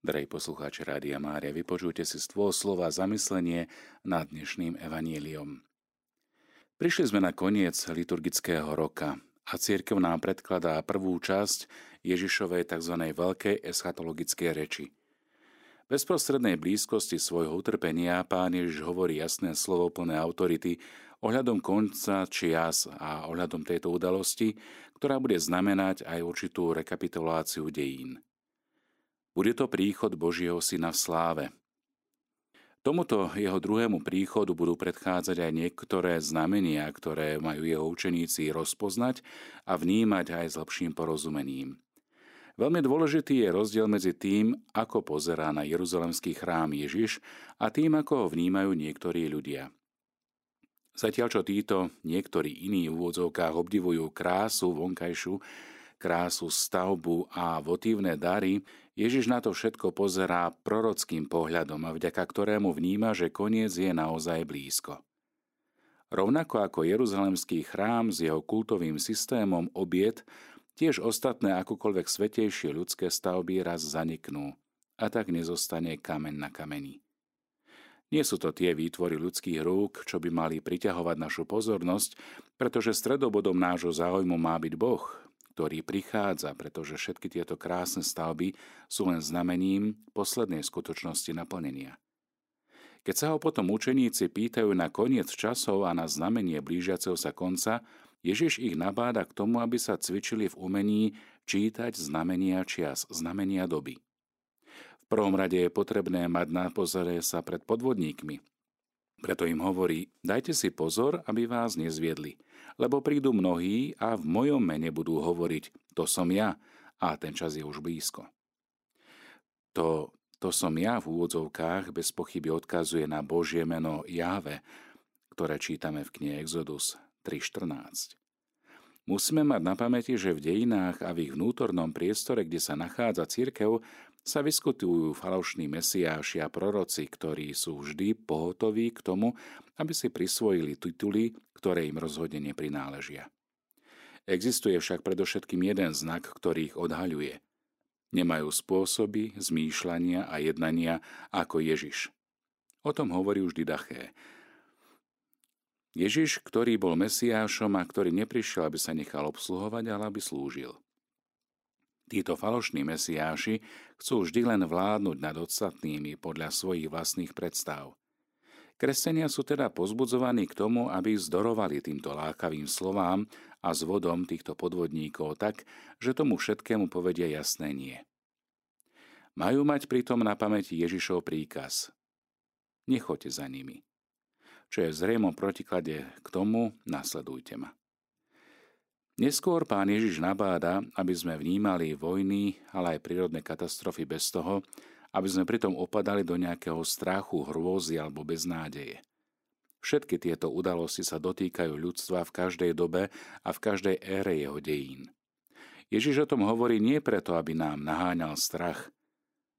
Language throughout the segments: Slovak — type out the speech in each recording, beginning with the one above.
Drej poslucháči Rádia Mária, vypočujte si stôl slova zamyslenie nad dnešným evaníliom. Prišli sme na koniec liturgického roka a církev nám predkladá prvú časť Ježišovej tzv. veľkej eschatologickej reči. V bezprostrednej blízkosti svojho utrpenia pán Ježiš hovorí jasné slovo plné autority ohľadom konca čias a ohľadom tejto udalosti, ktorá bude znamenať aj určitú rekapituláciu dejín. Bude to príchod Božieho syna v sláve. Tomuto jeho druhému príchodu budú predchádzať aj niektoré znamenia, ktoré majú jeho učeníci rozpoznať a vnímať aj s lepším porozumením. Veľmi dôležitý je rozdiel medzi tým, ako pozerá na Jeruzalemský chrám Ježiš a tým, ako ho vnímajú niektorí ľudia. Zatiaľ, čo títo niektorí iní v úvodzovkách obdivujú krásu vonkajšiu, krásu stavbu a votívne dary, Ježiš na to všetko pozerá prorockým pohľadom, vďaka ktorému vníma, že koniec je naozaj blízko. Rovnako ako Jeruzalemský chrám s jeho kultovým systémom obiet, tiež ostatné akokoľvek svetejšie ľudské stavby raz zaniknú a tak nezostane kameň na kameni. Nie sú to tie výtvory ľudských rúk, čo by mali priťahovať našu pozornosť, pretože stredobodom nášho záujmu má byť Boh, ktorý prichádza, pretože všetky tieto krásne stavby sú len znamením poslednej skutočnosti naplnenia. Keď sa ho potom učeníci pýtajú na koniec časov a na znamenie blížiaceho sa konca, Ježiš ich nabáda k tomu, aby sa cvičili v umení čítať znamenia čias, znamenia doby. V prvom rade je potrebné mať na pozore sa pred podvodníkmi. Preto im hovorí, dajte si pozor, aby vás nezviedli – lebo prídu mnohí a v mojom mene budú hovoriť, to som ja a ten čas je už blízko. To, to som ja v úvodzovkách bez pochyby odkazuje na Božie meno Jáve, ktoré čítame v knihe Exodus 3.14. Musíme mať na pamäti, že v dejinách a v ich vnútornom priestore, kde sa nachádza církev, sa vyskutujú falošní mesiáši a proroci, ktorí sú vždy pohotoví k tomu, aby si prisvojili tituly, ktoré im rozhodne neprináležia. Existuje však predovšetkým jeden znak, ktorý ich odhaľuje. Nemajú spôsoby, zmýšľania a jednania ako Ježiš. O tom hovorí už Didaché. Ježiš, ktorý bol Mesiášom a ktorý neprišiel, aby sa nechal obsluhovať, ale aby slúžil. Títo falošní mesiáši chcú vždy len vládnuť nad ostatnými podľa svojich vlastných predstav. Kresťania sú teda pozbudzovaní k tomu, aby zdorovali týmto lákavým slovám a zvodom týchto podvodníkov tak, že tomu všetkému povedia jasné nie. Majú mať pritom na pamäti Ježišov príkaz. Nechoďte za nimi. Čo je v protiklade k tomu, nasledujte ma. Neskôr pán Ježiš nabáda, aby sme vnímali vojny, ale aj prírodné katastrofy bez toho, aby sme pritom opadali do nejakého strachu, hrôzy alebo beznádeje. Všetky tieto udalosti sa dotýkajú ľudstva v každej dobe a v každej ére jeho dejín. Ježiš o tom hovorí nie preto, aby nám naháňal strach,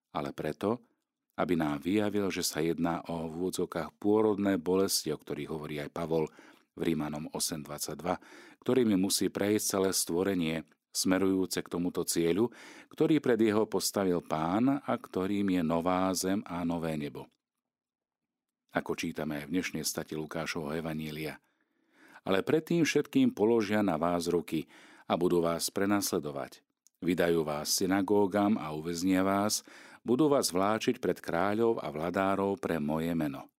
ale preto, aby nám vyjavil, že sa jedná o v úvodzovkách pôrodné bolesti, o ktorých hovorí aj Pavol v Rímanom 8.22, ktorými musí prejsť celé stvorenie, smerujúce k tomuto cieľu, ktorý pred jeho postavil pán a ktorým je nová zem a nové nebo. Ako čítame aj v dnešnej stati Lukášovho Evanília. Ale predtým všetkým položia na vás ruky a budú vás prenasledovať. Vydajú vás synagógam a uväznia vás, budú vás vláčiť pred kráľov a vladárov pre moje meno.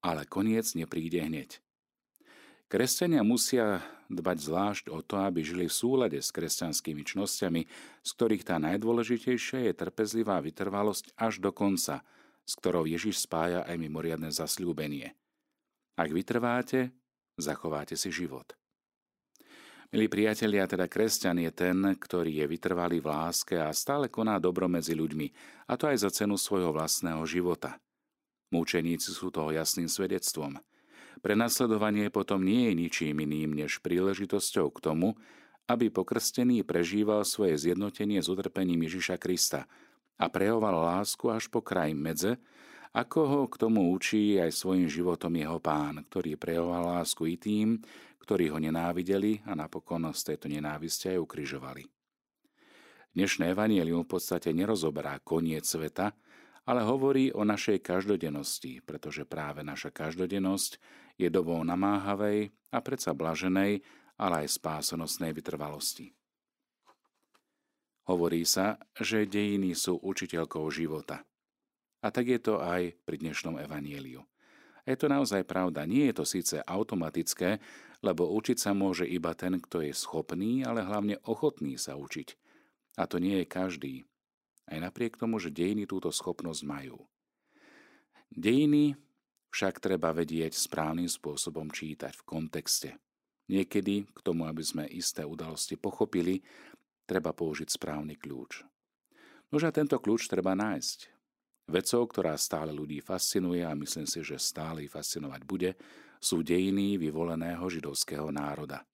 Ale koniec nepríde hneď. Kresťania musia dbať zvlášť o to, aby žili v súlade s kresťanskými čnosťami, z ktorých tá najdôležitejšia je trpezlivá vytrvalosť až do konca, s ktorou Ježiš spája aj mimoriadne zasľúbenie. Ak vytrváte, zachováte si život. Milí priatelia, teda kresťan je ten, ktorý je vytrvalý v láske a stále koná dobro medzi ľuďmi, a to aj za cenu svojho vlastného života. Múčeníci sú toho jasným svedectvom – Prenasledovanie potom nie je ničím iným než príležitosťou k tomu, aby pokrstený prežíval svoje zjednotenie s utrpením Ježiša Krista a prejoval lásku až po kraj medze, ako ho k tomu učí aj svojim životom jeho pán, ktorý prejoval lásku i tým, ktorí ho nenávideli a napokon z tejto nenávisti aj ukrižovali. Dnešné evanielium v podstate nerozoberá koniec sveta, ale hovorí o našej každodennosti, pretože práve naša každodennosť je dobou namáhavej a predsa blaženej, ale aj spásonosnej vytrvalosti. Hovorí sa, že dejiny sú učiteľkou života. A tak je to aj pri dnešnom evanieliu. Je to naozaj pravda. Nie je to síce automatické, lebo učiť sa môže iba ten, kto je schopný, ale hlavne ochotný sa učiť. A to nie je každý. Aj napriek tomu, že dejiny túto schopnosť majú. Dejiny však treba vedieť správnym spôsobom čítať v kontexte. Niekedy, k tomu, aby sme isté udalosti pochopili, treba použiť správny kľúč. Nože tento kľúč treba nájsť. Vecou, ktorá stále ľudí fascinuje a myslím si, že stále ich fascinovať bude, sú dejiny vyvoleného židovského národa.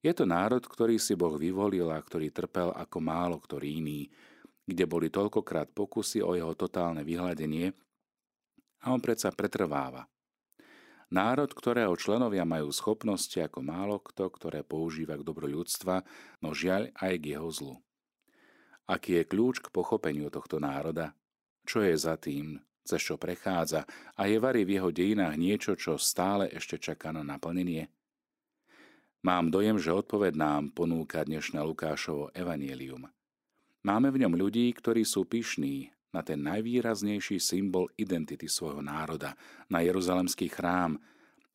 Je to národ, ktorý si Boh vyvolil a ktorý trpel ako málo ktorý iný, kde boli toľkokrát pokusy o jeho totálne vyhľadenie a on predsa pretrváva. Národ, ktorého členovia majú schopnosti ako málo kto, ktoré používa k dobru ľudstva, no žiaľ aj k jeho zlu. Aký je kľúč k pochopeniu tohto národa? čo je za tým, cez čo prechádza a je vari v jeho dejinách niečo, čo stále ešte čaká na naplnenie? Mám dojem, že odpoveď nám ponúka dnešné Lukášovo evanielium. Máme v ňom ľudí, ktorí sú pyšní na ten najvýraznejší symbol identity svojho národa, na Jeruzalemský chrám,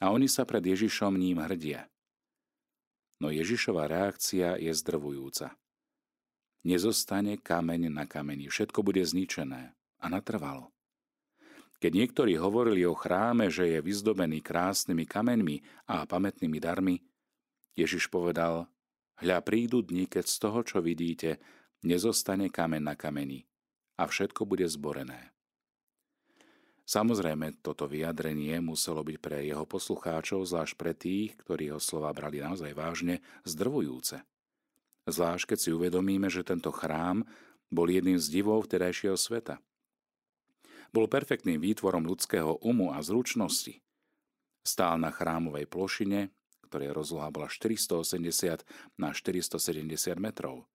a oni sa pred Ježišom ním hrdia. No Ježišova reakcia je zdrvujúca. Nezostane kameň na kameni, všetko bude zničené a natrvalo. Keď niektorí hovorili o chráme, že je vyzdobený krásnymi kameňmi a pamätnými darmi, Ježiš povedal, hľa prídu dni, keď z toho, čo vidíte, nezostane kameň na kameni a všetko bude zborené. Samozrejme, toto vyjadrenie muselo byť pre jeho poslucháčov, zvlášť pre tých, ktorí jeho slova brali naozaj vážne, zdrvujúce. Zvlášť, keď si uvedomíme, že tento chrám bol jedným z divov vtedajšieho sveta. Bol perfektným výtvorom ľudského umu a zručnosti. Stál na chrámovej plošine, ktorej rozloha bola 480 na 470 metrov.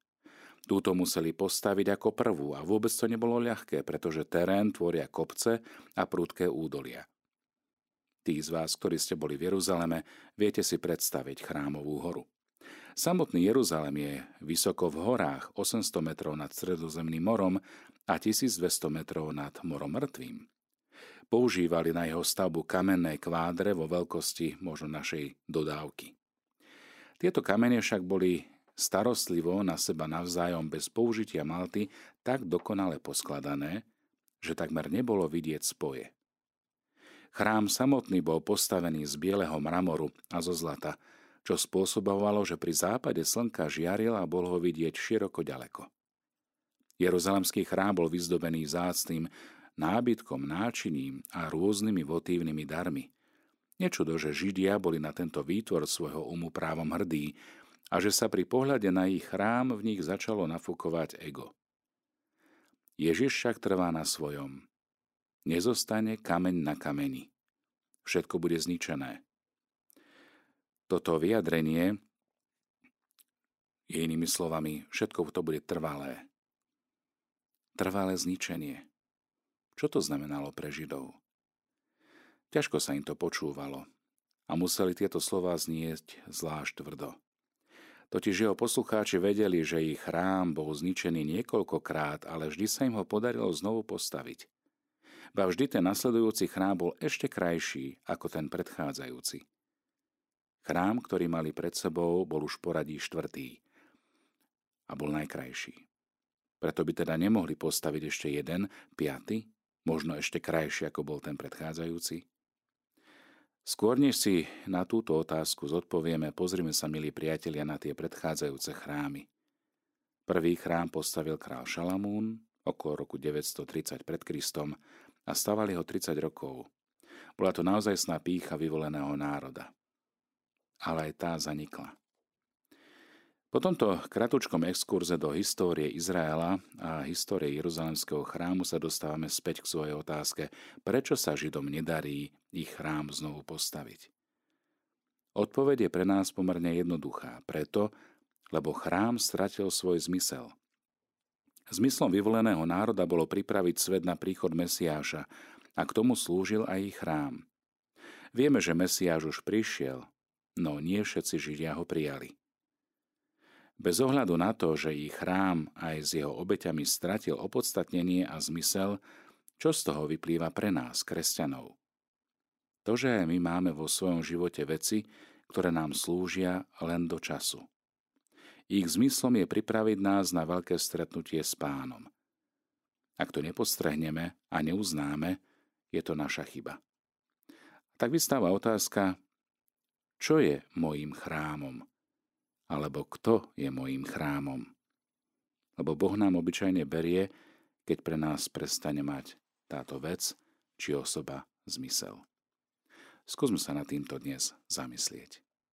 Túto museli postaviť ako prvú a vôbec to nebolo ľahké, pretože terén tvoria kopce a prudké údolia. Tí z vás, ktorí ste boli v Jeruzaleme, viete si predstaviť chrámovú horu. Samotný Jeruzalem je vysoko v horách 800 metrov nad stredozemným morom a 1200 metrov nad morom mŕtvým. Používali na jeho stavbu kamenné kvádre vo veľkosti možno našej dodávky. Tieto kamene však boli starostlivo na seba navzájom bez použitia malty tak dokonale poskladané, že takmer nebolo vidieť spoje. Chrám samotný bol postavený z bieleho mramoru a zo zlata, čo spôsobovalo, že pri západe slnka žiaril a bol ho vidieť široko ďaleko. Jeruzalemský chrám bol vyzdobený zácným nábytkom, náčiním a rôznymi votívnymi darmi. Nečudo, že Židia boli na tento výtvor svojho umu právom hrdí a že sa pri pohľade na ich chrám v nich začalo nafúkovať ego. Ježiš však trvá na svojom. Nezostane kameň na kameni. Všetko bude zničené. Toto vyjadrenie je inými slovami, všetko to bude trvalé trvalé zničenie. Čo to znamenalo pre Židov? Ťažko sa im to počúvalo a museli tieto slová znieť zvlášť tvrdo. Totiž jeho poslucháči vedeli, že ich chrám bol zničený niekoľkokrát, ale vždy sa im ho podarilo znovu postaviť. Ba vždy ten nasledujúci chrám bol ešte krajší ako ten predchádzajúci. Chrám, ktorý mali pred sebou, bol už poradí štvrtý a bol najkrajší. Preto by teda nemohli postaviť ešte jeden, piaty, možno ešte krajší, ako bol ten predchádzajúci? Skôr než si na túto otázku zodpovieme, pozrime sa, milí priatelia, na tie predchádzajúce chrámy. Prvý chrám postavil král Šalamún okolo roku 930 pred Kristom a stavali ho 30 rokov. Bola to naozaj pícha vyvoleného národa. Ale aj tá zanikla. Po tomto kratučkom exkurze do histórie Izraela a histórie Jeruzalemského chrámu sa dostávame späť k svojej otázke, prečo sa Židom nedarí ich chrám znovu postaviť. Odpoveď je pre nás pomerne jednoduchá, preto, lebo chrám stratil svoj zmysel. Zmyslom vyvoleného národa bolo pripraviť svet na príchod Mesiáša a k tomu slúžil aj ich chrám. Vieme, že Mesiáš už prišiel, no nie všetci Židia ho prijali. Bez ohľadu na to, že ich chrám aj s jeho obeťami stratil opodstatnenie a zmysel, čo z toho vyplýva pre nás, kresťanov? To, že my máme vo svojom živote veci, ktoré nám slúžia len do času. Ich zmyslom je pripraviť nás na veľké stretnutie s pánom. Ak to nepostrehneme a neuznáme, je to naša chyba. Tak vystáva otázka, čo je mojím chrámom? Alebo kto je mojím chrámom. Lebo Boh nám obyčajne berie, keď pre nás prestane mať táto vec či osoba zmysel. Skúsme sa na týmto dnes zamyslieť.